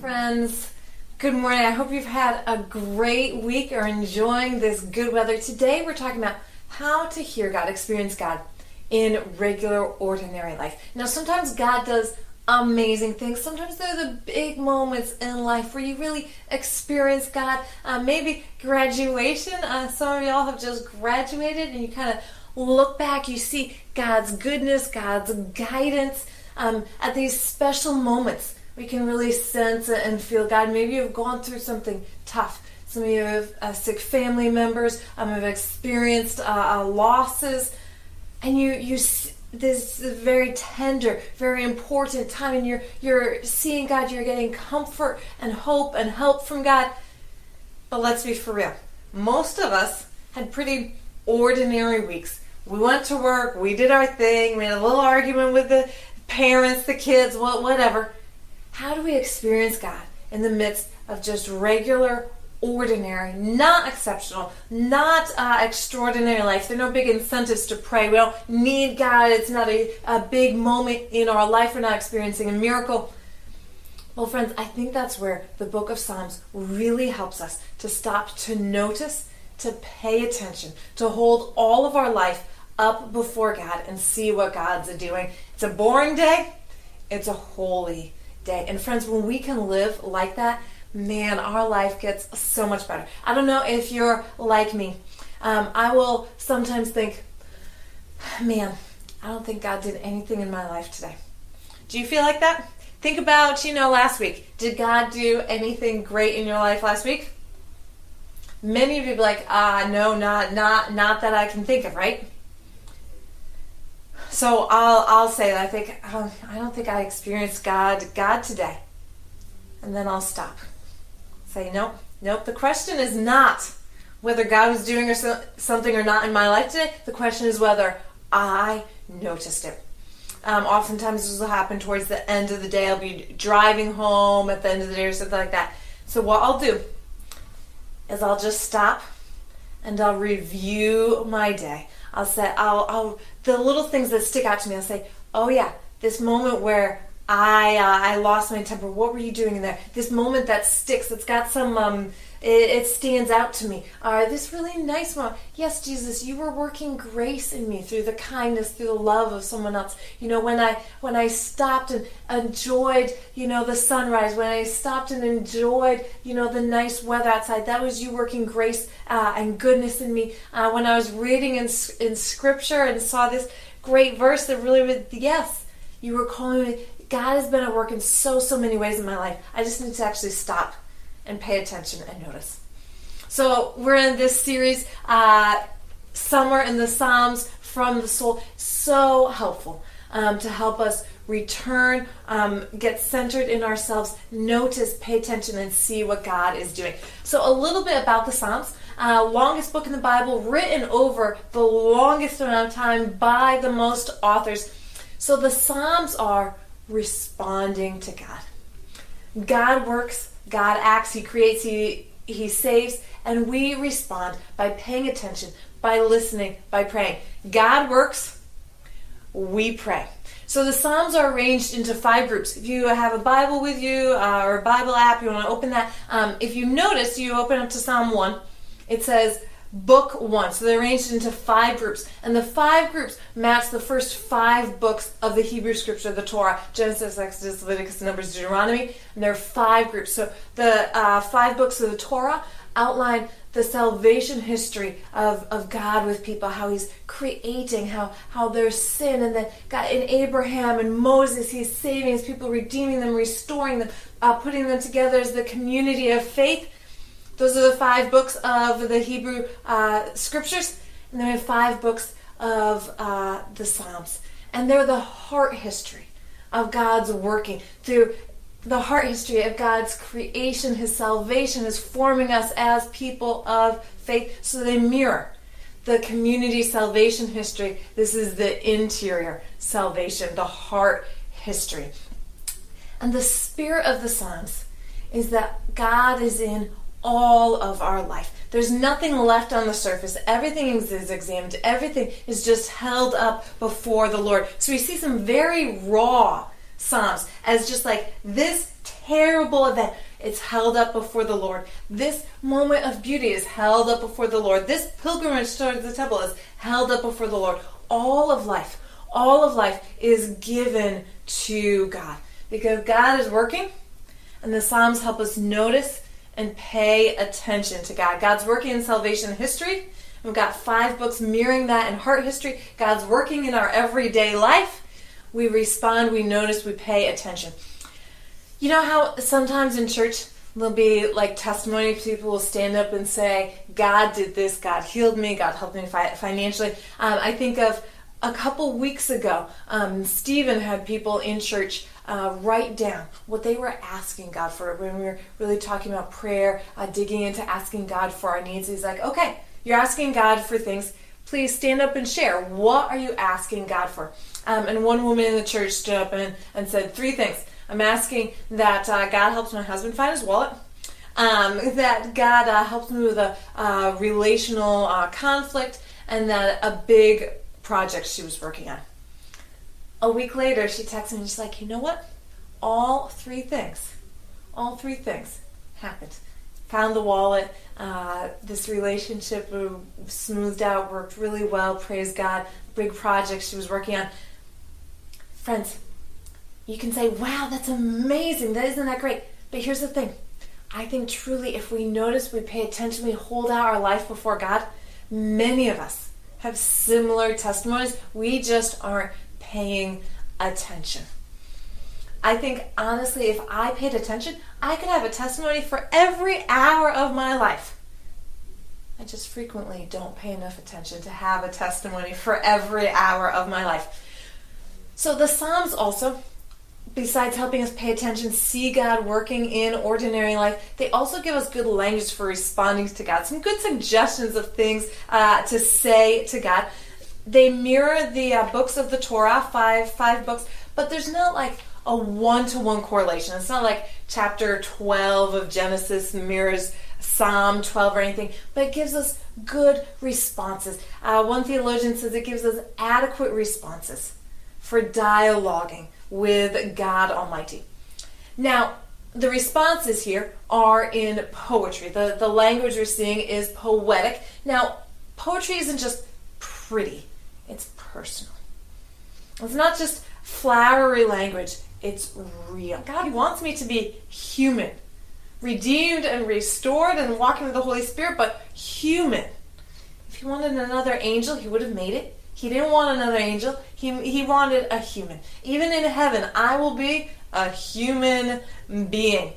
friends. Good morning. I hope you've had a great week or enjoying this good weather. Today we're talking about how to hear God, experience God in regular, ordinary life. Now, sometimes God does amazing things. Sometimes they're the big moments in life where you really experience God. Uh, maybe graduation. Uh, some of y'all have just graduated and you kind of look back, you see God's goodness, God's guidance um, at these special moments we can really sense it and feel God. Maybe you've gone through something tough. Some of you have uh, sick family members, um, have experienced uh, uh, losses, and you you this is very tender, very important time, and you're you're seeing God. You're getting comfort and hope and help from God. But let's be for real. Most of us had pretty ordinary weeks. We went to work, we did our thing, we had a little argument with the parents, the kids, whatever how do we experience God in the midst of just regular, ordinary, not exceptional, not uh, extraordinary life? There are no big incentives to pray. We don't need God. It's not a, a big moment in our life. We're not experiencing a miracle. Well, friends, I think that's where the book of Psalms really helps us to stop, to notice, to pay attention, to hold all of our life up before God and see what God's doing. It's a boring day, it's a holy day. And friends, when we can live like that, man, our life gets so much better. I don't know if you're like me. Um, I will sometimes think, man, I don't think God did anything in my life today. Do you feel like that? Think about, you know, last week. Did God do anything great in your life last week? Many of you be like, ah, no, not, not, not that I can think of, right? So I'll I'll say I think um, I don't think I experienced God God today, and then I'll stop. Say nope, nope. The question is not whether God was doing or so, something or not in my life today. The question is whether I noticed it. Um, oftentimes this will happen towards the end of the day. I'll be driving home at the end of the day or something like that. So what I'll do is I'll just stop and I'll review my day. I'll say, I'll, I'll, the little things that stick out to me, I'll say, oh yeah, this moment where I, uh, I lost my temper. What were you doing in there? This moment that sticks, that's got some, um, it, it, stands out to me. Uh, this really nice one. Yes, Jesus, you were working grace in me through the kindness, through the love of someone else. You know, when I when I stopped and enjoyed, you know, the sunrise, when I stopped and enjoyed, you know, the nice weather outside, that was you working grace uh, and goodness in me. Uh, when I was reading in in Scripture and saw this great verse that really was yes, you were calling me. God has been at work in so so many ways in my life. I just need to actually stop and pay attention and notice. So we're in this series, uh, Summer in the Psalms from the Soul. So helpful um, to help us return, um, get centered in ourselves, notice, pay attention, and see what God is doing. So a little bit about the Psalms. Uh, longest book in the Bible, written over the longest amount of time by the most authors. So the Psalms are responding to God. God works God acts, He creates, He, he saves, and we respond by paying attention, by listening, by praying. God works, we pray. So the Psalms are arranged into five groups. If you have a Bible with you uh, or a Bible app, you want to open that. Um, if you notice, you open up to Psalm 1. It says, book one. So they're arranged into five groups. And the five groups match the first five books of the Hebrew scripture, the Torah Genesis, Exodus, Leviticus, Numbers, Deuteronomy. And there are five groups. So the uh, five books of the Torah outline the salvation history of, of God with people, how He's creating, how, how there's sin, and then God in Abraham and Moses, He's saving His people, redeeming them, restoring them, uh, putting them together as the community of faith those are the five books of the Hebrew uh, scriptures, and then we have five books of uh, the Psalms. And they're the heart history of God's working through the heart history of God's creation, His salvation, His forming us as people of faith. So they mirror the community salvation history. This is the interior salvation, the heart history. And the spirit of the Psalms is that God is in all of our life. There's nothing left on the surface. Everything is examined. Everything is just held up before the Lord. So we see some very raw Psalms as just like this terrible event. It's held up before the Lord. This moment of beauty is held up before the Lord. This pilgrimage towards the temple is held up before the Lord. All of life, all of life is given to God because God is working, and the Psalms help us notice and pay attention to God. God's working in salvation history. We've got five books mirroring that in heart history. God's working in our everyday life. We respond, we notice, we pay attention. You know how sometimes in church there'll be like testimony, people will stand up and say, God did this, God healed me, God helped me financially. Um, I think of a couple weeks ago, um, Stephen had people in church uh, write down what they were asking God for when we were really talking about prayer, uh, digging into asking God for our needs. He's like, okay, you're asking God for things. Please stand up and share. What are you asking God for? Um, and one woman in the church stood up and, and said three things. I'm asking that uh, God helps my husband find his wallet. Um, that God uh, helps me with a uh, relational conflict, and that a big project she was working on. A week later, she texts me. And she's like, "You know what? All three things, all three things happened. Found the wallet. Uh, this relationship smoothed out, worked really well. Praise God. Big project she was working on. Friends, you can say, wow, that's amazing. That isn't that great. But here's the thing. I think truly if we notice, we pay attention, we hold out our life before God, many of us have similar testimonies. We just aren't paying attention. I think honestly, if I paid attention, I could have a testimony for every hour of my life. I just frequently don't pay enough attention to have a testimony for every hour of my life. So the Psalms also besides helping us pay attention, see God working in ordinary life, they also give us good language for responding to God. Some good suggestions of things uh, to say to God. They mirror the uh, books of the Torah, five five books, but there's not like a one to one correlation. It's not like chapter 12 of Genesis mirrors Psalm 12 or anything, but it gives us good responses. Uh, one theologian says it gives us adequate responses for dialoguing with God Almighty. Now, the responses here are in poetry. The, the language we're seeing is poetic. Now, poetry isn't just pretty, it's personal. It's not just flowery language, it's real. God wants me to be human, redeemed and restored and walking with the Holy Spirit, but human. If he wanted another angel, he would have made it. He didn't want another angel. He, he wanted a human. Even in heaven, I will be a human being.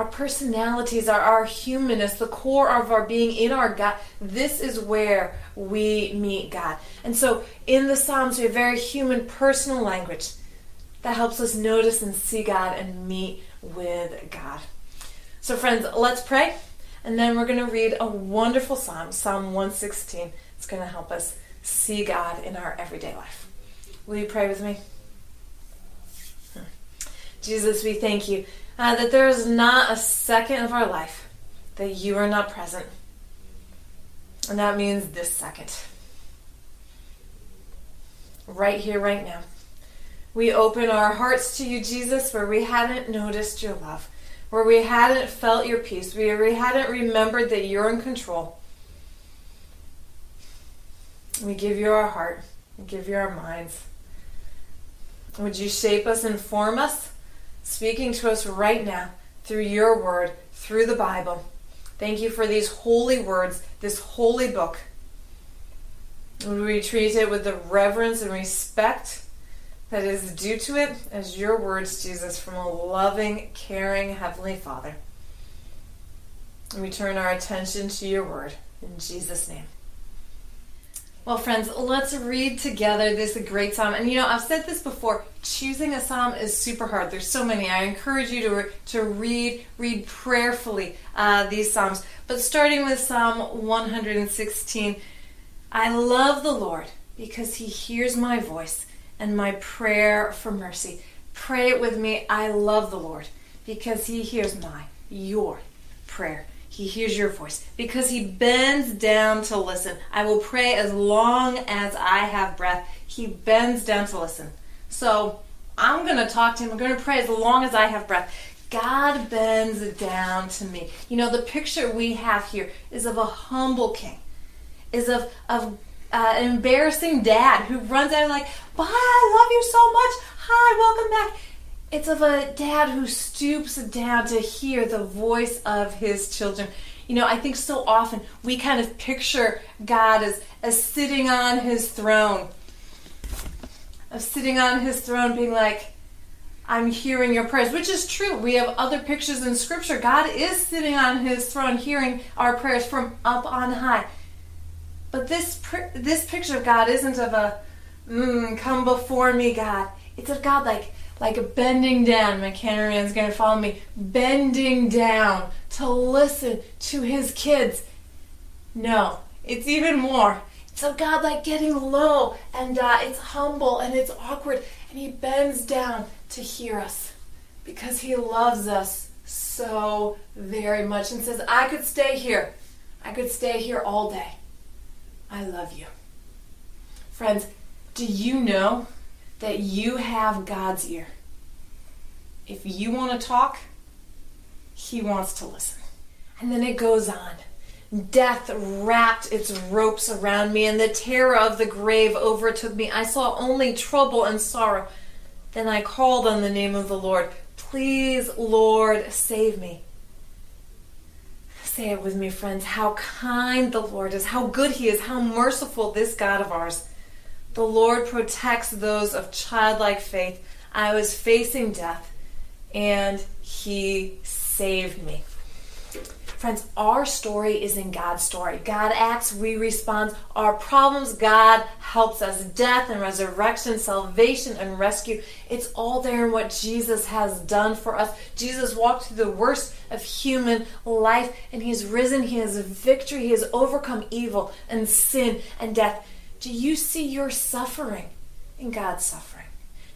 Our personalities are our humanness, the core of our being in our God. This is where we meet God. And so in the Psalms, we have very human, personal language that helps us notice and see God and meet with God. So, friends, let's pray. And then we're going to read a wonderful psalm, Psalm 116. It's going to help us see God in our everyday life. Will you pray with me? Hmm. Jesus, we thank you uh, that there is not a second of our life that you are not present. And that means this second. Right here, right now. We open our hearts to you, Jesus, where we hadn't noticed your love, where we hadn't felt your peace, where we hadn't remembered that you're in control. We give you our heart. We give you our minds. Would you shape us and form us, speaking to us right now through your word, through the Bible. Thank you for these holy words, this holy book. Would we treat it with the reverence and respect that is due to it as your words, Jesus, from a loving, caring Heavenly Father? We turn our attention to your word. In Jesus' name. Well, friends, let's read together this great psalm. And you know, I've said this before. Choosing a psalm is super hard. There's so many. I encourage you to to read read prayerfully uh, these psalms. But starting with Psalm 116, I love the Lord because He hears my voice and my prayer for mercy. Pray it with me. I love the Lord because He hears my your prayer. He hears your voice because he bends down to listen. I will pray as long as I have breath. He bends down to listen. So I'm going to talk to him. I'm going to pray as long as I have breath. God bends down to me. You know, the picture we have here is of a humble king, is of, of uh, an embarrassing dad who runs out and like, Bye, I love you so much. Hi, welcome back. It's of a dad who stoops down to hear the voice of his children. You know, I think so often we kind of picture God as, as sitting on his throne, of sitting on his throne being like, I'm hearing your prayers, which is true. We have other pictures in Scripture. God is sitting on His throne, hearing our prayers from up on high. But this this picture of God isn't of a mm, "come before me" God. It's of God like like a bending down. My cameraman's going to follow me. Bending down to listen to His kids. No, it's even more. It's of God like getting low and uh, it's humble and it's awkward and He bends down to hear us because He loves us so very much and says, I could stay here. I could stay here all day. I love you. Friends, do you know that you have God's ear? If you want to talk, He wants to listen. And then it goes on. Death wrapped its ropes around me, and the terror of the grave overtook me. I saw only trouble and sorrow. Then I called on the name of the Lord. Please, Lord, save me. Say it with me, friends. How kind the Lord is, how good He is, how merciful this God of ours. The Lord protects those of childlike faith. I was facing death, and He saved me. Friends, our story is in God's story. God acts, we respond. Our problems, God helps us. Death and resurrection, salvation and rescue, it's all there in what Jesus has done for us. Jesus walked through the worst of human life and He's risen. He has victory. He has overcome evil and sin and death. Do you see your suffering in God's suffering?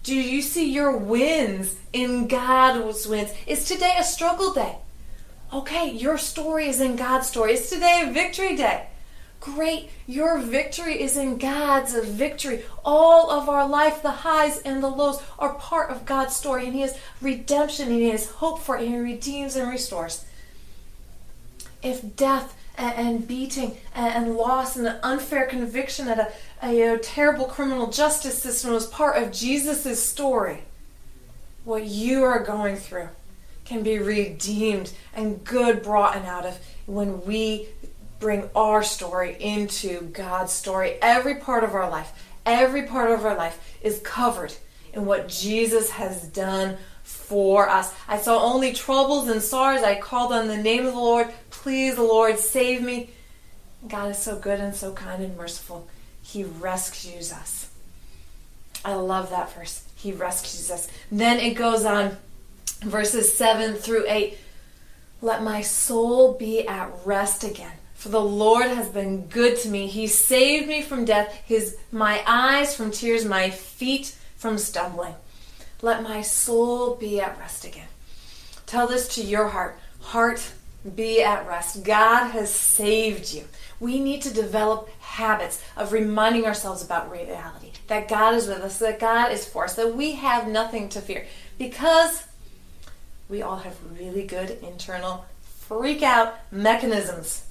Do you see your wins in God's wins? Is today a struggle day? Okay, your story is in God's story. It's today a victory day. Great, your victory is in God's victory. All of our life, the highs and the lows, are part of God's story, and He has redemption, and He has hope for and He redeems and restores. If death and, beating and, loss and an unfair conviction at a, a, terrible criminal justice system was part of Jesus' story, what you are going through can be redeemed and good brought out of when we bring our story into God's story. Every part of our life, every part of our life is covered in what Jesus has done for us. I saw only troubles and sorrows. I called on the name of the Lord. Please, Lord, save me. God is so good and so kind and merciful. He rescues us. I love that verse. He rescues us. Then it goes on verses 7 through 8. Let my soul be at rest again. For the Lord has been good to me. He saved me from death, his my eyes from tears, my feet from stumbling. Let my soul be at rest again. Tell this to your heart. Heart, be at rest. God has saved you. We need to develop habits of reminding ourselves about reality. That God is with us, that God is for us, that we have nothing to fear. Because we all have really good internal freak out mechanisms.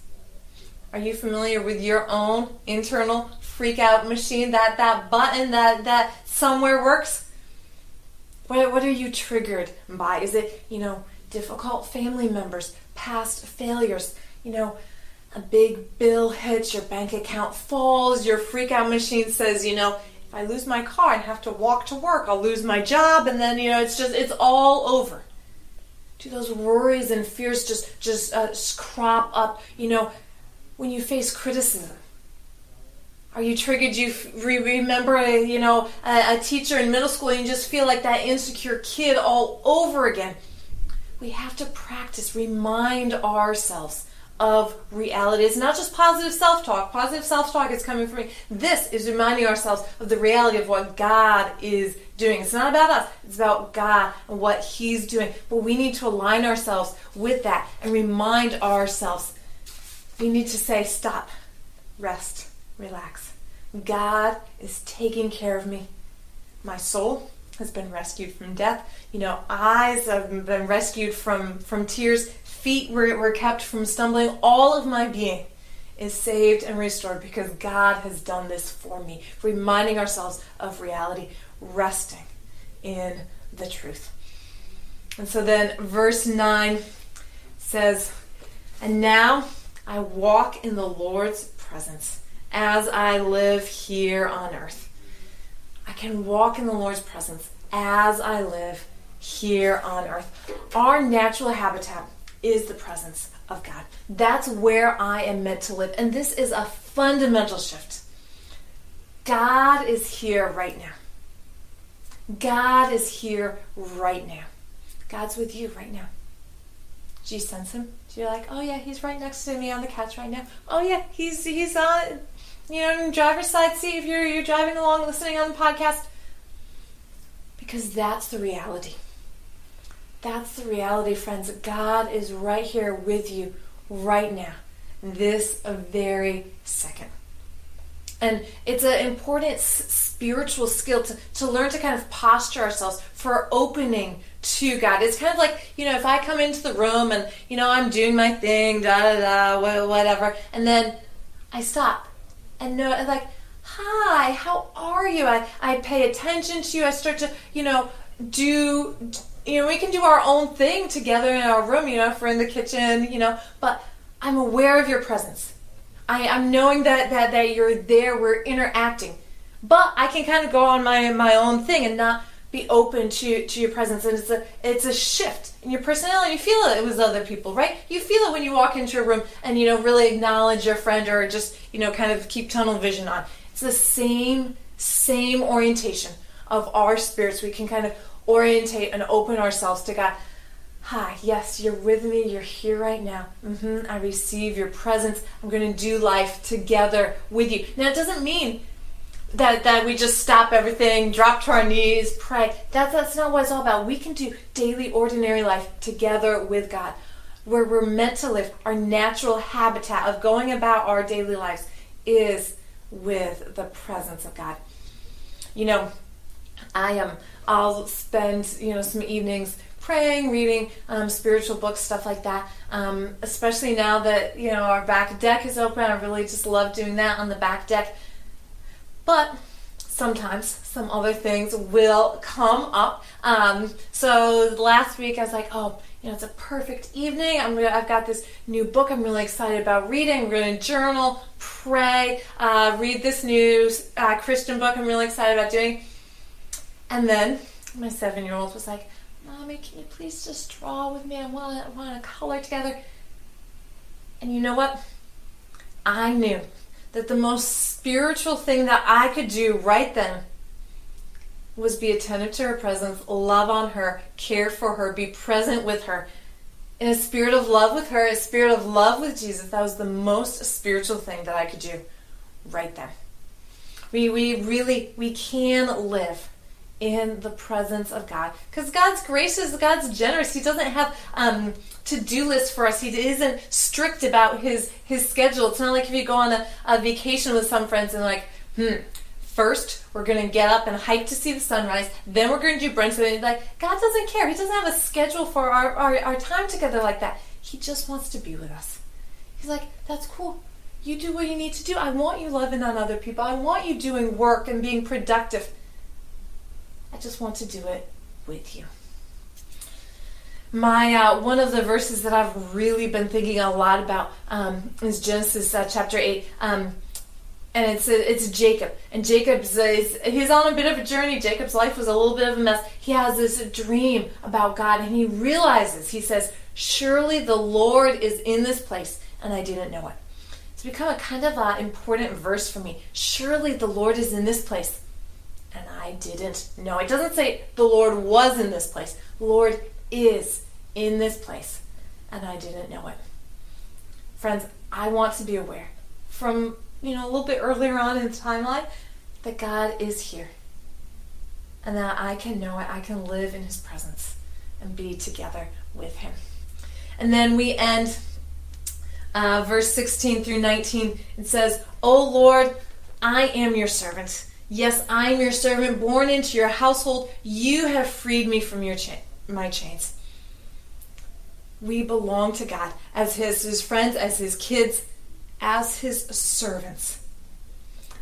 Are you familiar with your own internal freak out machine? That that button that that somewhere works? What what are you triggered by? Is it, you know, difficult family members, past failures, you know, a big bill hits, your bank account falls, your freak out machine says, you know, if I lose my car and have to walk to work, I'll lose my job and then, you know, it's just it's all over. Do those worries and fears just just, uh, crop up you know when you face criticism are you triggered you remember a, you know a, a teacher in middle school and you just feel like that insecure kid all over again we have to practice remind ourselves of reality. It's not just positive self talk. Positive self talk is coming from me. This is reminding ourselves of the reality of what God is doing. It's not about us, it's about God and what He's doing. But we need to align ourselves with that and remind ourselves. We need to say, stop, rest, relax. God is taking care of me, my soul, has been rescued from death. You know, eyes have been rescued from, from tears. Feet were, were kept from stumbling. All of my being is saved and restored because God has done this for me. Reminding ourselves of reality, resting in the truth. And so then verse 9 says, And now I walk in the Lord's presence as I live here on earth. I can walk in the Lord's presence as I live here on earth. Our natural habitat is the presence of God. That's where I am meant to live. And this is a fundamental shift. God is here right now. God is here right now. God's with you right now. Do you sense him? Do you like, oh yeah, he's right next to me on the couch right now. Oh yeah, he's he's on you know, driver's side seat if you're you're driving along listening on the podcast. Because that's the reality. That's the reality, friends. God is right here with you right now, this very second. And it's an important spiritual skill to, to learn to kind of posture ourselves for opening to God. It's kind of like, you know, if I come into the room and, you know, I'm doing my thing, da da da, whatever, and then I stop and know, like, hi, how are you? I, I pay attention to you. I start to, you know, do, you know, we can do our own thing together in our room, you know, if we're in the kitchen, you know, but I'm aware of your presence. I, I'm knowing that, that, that you're there, we're interacting. But I can kind of go on my, my own thing and not be open to, to your presence. And it's a, it's a shift in your personality. You feel it with other people, right? You feel it when you walk into a room and, you know, really acknowledge your friend or just, you know, kind of keep tunnel vision on. It's the same, same orientation of our spirits. We can kind of orientate and open ourselves to God. Hi, yes, you're with me. You're here right now. Mm-hmm. I receive your presence. I'm going to do life together with you. Now, it doesn't mean that that we just stop everything, drop to our knees, pray. That's that's not what it's all about. We can do daily, ordinary life together with God, where we're meant to live. Our natural habitat of going about our daily lives is with the presence of God. You know, I am. Um, I'll spend you know some evenings praying, reading um, spiritual books, stuff like that. Um, especially now that you know our back deck is open, I really just love doing that on the back deck but sometimes some other things will come up. Um, so last week I was like, oh, you know, it's a perfect evening. I'm gonna, I've got this new book I'm really excited about reading. Going to journal, pray, uh, read this new uh, Christian book I'm really excited about doing. And then my seven year old was like, Mommy, can you please just draw with me? I want to color together. And you know what? I knew that the most spiritual thing that I could do right then was be attentive to her presence, love on her, care for her, be present with her. In a spirit of love with her, a spirit of love with Jesus, that was the most spiritual thing that I could do right then. We, we really, we can live in the presence of God. Because God's gracious, God's generous. He doesn't have um, to-do list for us. He isn't strict about his his schedule. It's not like if you go on a, a vacation with some friends and like, hmm, first we're going to get up and hike to see the sunrise. Then we're going to do brunch. And like, God doesn't care. He doesn't have a schedule for our, our, our time together like that. He just wants to be with us. He's like, that's cool. You do what you need to do. I want you loving on other people. I want you doing work and being productive. I just want to do it with you. My uh, one of the verses that I've really been thinking a lot about um, is Genesis uh, chapter eight, um, and it's a, it's Jacob, and Jacob's uh, he's on a bit of a journey. Jacob's life was a little bit of a mess. He has this dream about God, and he realizes he says, "Surely the Lord is in this place, and I didn't know it." It's become a kind of an important verse for me. Surely the Lord is in this place, and I didn't know. It doesn't say the Lord was in this place. Lord is in this place, and I didn't know it. Friends, I want to be aware from, you know, a little bit earlier on in the timeline that God is here. And that I can know it, I can live in his presence and be together with him. And then we end uh, verse 16 through 19. It says, O Lord, I am your servant Yes, I am your servant, born into your household. You have freed me from your cha- my chains. We belong to God as his, his friends, as his kids, as his servants.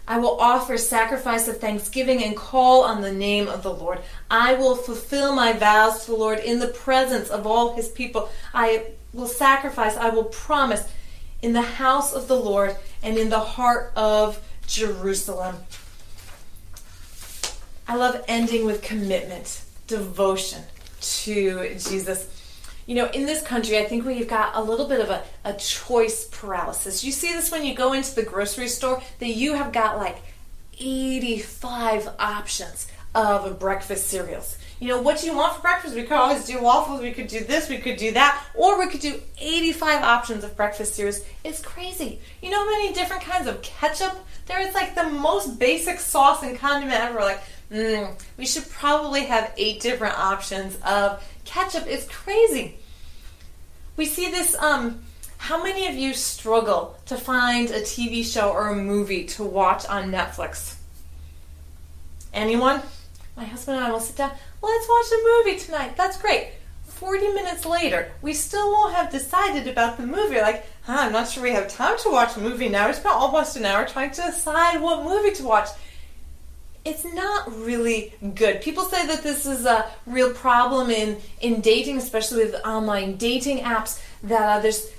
I will offer sacrifice of thanksgiving and call on the name of the Lord. I will fulfill my vows to the Lord in the presence of all his people. I will sacrifice, I will promise in the house of the Lord and in the heart of Jerusalem. I love ending with commitment, devotion to Jesus. You know, in this country, I think we've got a little bit of a, a choice paralysis. You see this when you go into the grocery store, that you have got like 85 options of breakfast cereals. You know, what do you want for breakfast? We could always do waffles, we could do this, we could do that, or we could do 85 options of breakfast cereals. It's crazy. You know how many different kinds of ketchup? There is like the most basic sauce and condiment ever. Like, mm, we should probably have eight different options of ketchup. It's crazy. We see this. Um, how many of you struggle to find a TV show or a movie to watch on Netflix? Anyone? My husband and I will sit down. Let's watch a movie tonight. That's great. 40 minutes later, we still won't have decided about the movie. Like, huh, I'm not sure we have time to watch a movie now. We spent almost an hour trying to decide what movie to watch. It's not really good. People say that this is a real problem in, in dating, especially with online dating apps, that uh, there's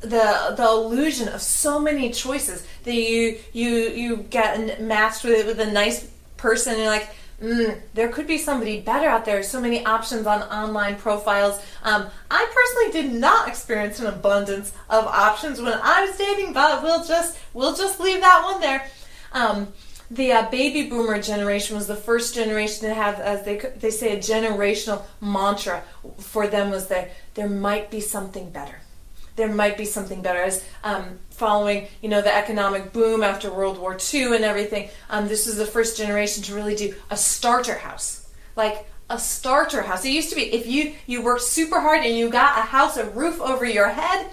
the the illusion of so many choices that you you you get matched with with a nice person and you're like mm, there could be somebody better out there. So many options on online profiles. Um, I personally did not experience an abundance of options when I was dating, but we'll just we'll just leave that one there. Um, the uh, baby boomer generation was the first generation to have, as they they say, a generational mantra for them was that there might be something better there might be something better. As um, following, you know, the economic boom after World War II and everything, um, this was the first generation to really do a starter house, like a starter house. It used to be if you you worked super hard and you got a house, a roof over your head,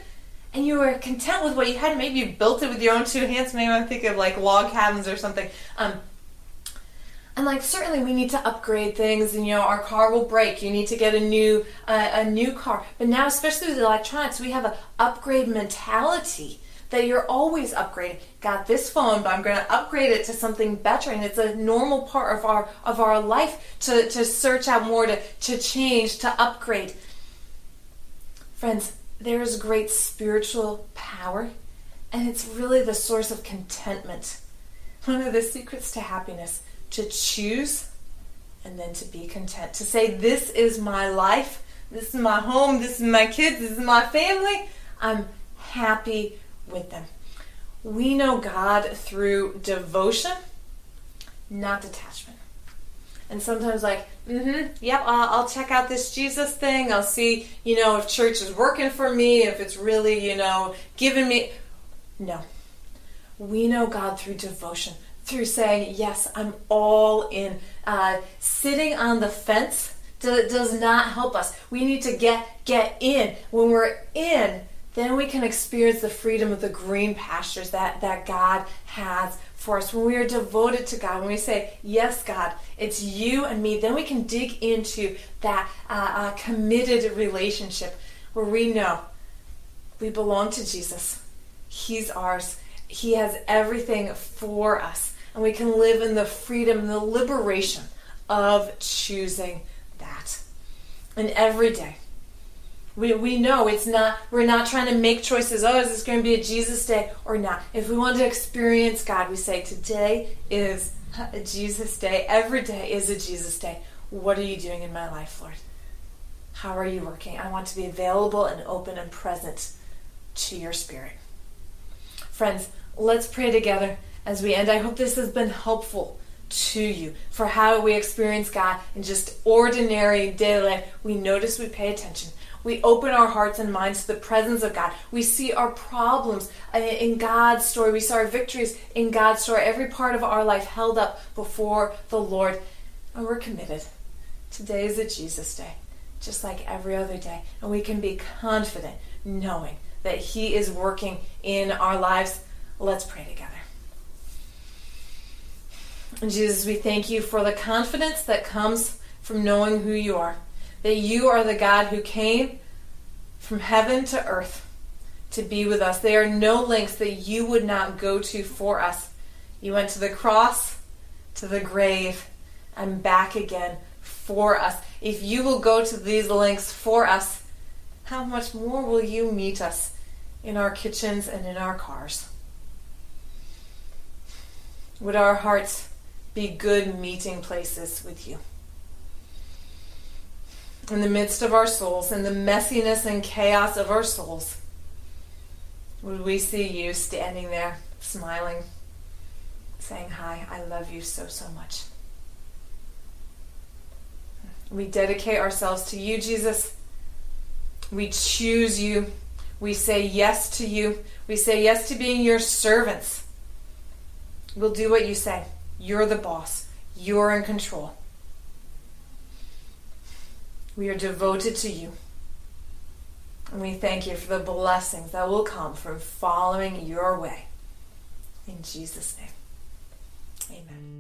and you were content with what you had. Maybe you built it with your own two hands. Maybe I'm thinking of like log cabins or something. Um, and like certainly we need to upgrade things and you know our car will break you need to get a new uh, a new car but now especially with electronics we have a upgrade mentality that you're always upgrading got this phone but i'm going to upgrade it to something better and it's a normal part of our of our life to to search out more to to change to upgrade friends there is great spiritual power and it's really the source of contentment one of the secrets to happiness to choose and then to be content. To say, This is my life, this is my home, this is my kids, this is my family. I'm happy with them. We know God through devotion, not detachment. And sometimes, like, mm-hmm, yep, I'll, I'll check out this Jesus thing. I'll see, you know, if church is working for me, if it's really, you know, giving me. No. We know God through devotion through saying, Yes, I'm all in. Uh, sitting on the fence do, does not help us. We need to get, get in. When we're in, then we can experience the freedom of the green pastures that, that God has us. When we are devoted to God, when we say, Yes, God, it's you and me, then we can dig into that uh, uh, committed relationship where we know we belong to Jesus. He's ours. He has everything for us and we can live in the freedom the liberation of choosing that. And every day, we, we know it's not, we're not trying to make choices. Oh, is this going to be a Jesus day or not? If we want to experience God, we say, today is a Jesus day. Every day is a Jesus day. What are you doing in my life, Lord? How are you working? I want to be available and open and present to your spirit. Friends, let's pray together as we end. I hope this has been helpful to you for how we experience God in just ordinary daily life. We notice, we pay attention. We open our hearts and minds to the presence of God. We see our problems in God's story. We see our victories in God's story. Every part of our life held up before the Lord. And we're committed. Today is a Jesus day, just like every other day. And we can be confident knowing that He is working in our lives. Let's pray together. Jesus, we thank you for the confidence that comes from knowing who you are. That you are the God who came from heaven to earth to be with us. There are no lengths that you would not go to for us. You went to the cross, to the grave, and back again for us. If you will go to these lengths for us, how much more will you meet us in our kitchens and in our cars? Would our hearts be good meeting places with you? In the midst of our souls, in the messiness and chaos of our souls, would we see you standing there, smiling, saying, Hi, I love you so, so much? We dedicate ourselves to you, Jesus. We choose you. We say yes to you. We say yes to being your servants. We'll do what you say. You're the boss. You're in control. We are devoted to you. And we thank you for the blessings that will come from following your way. In Jesus' name, amen.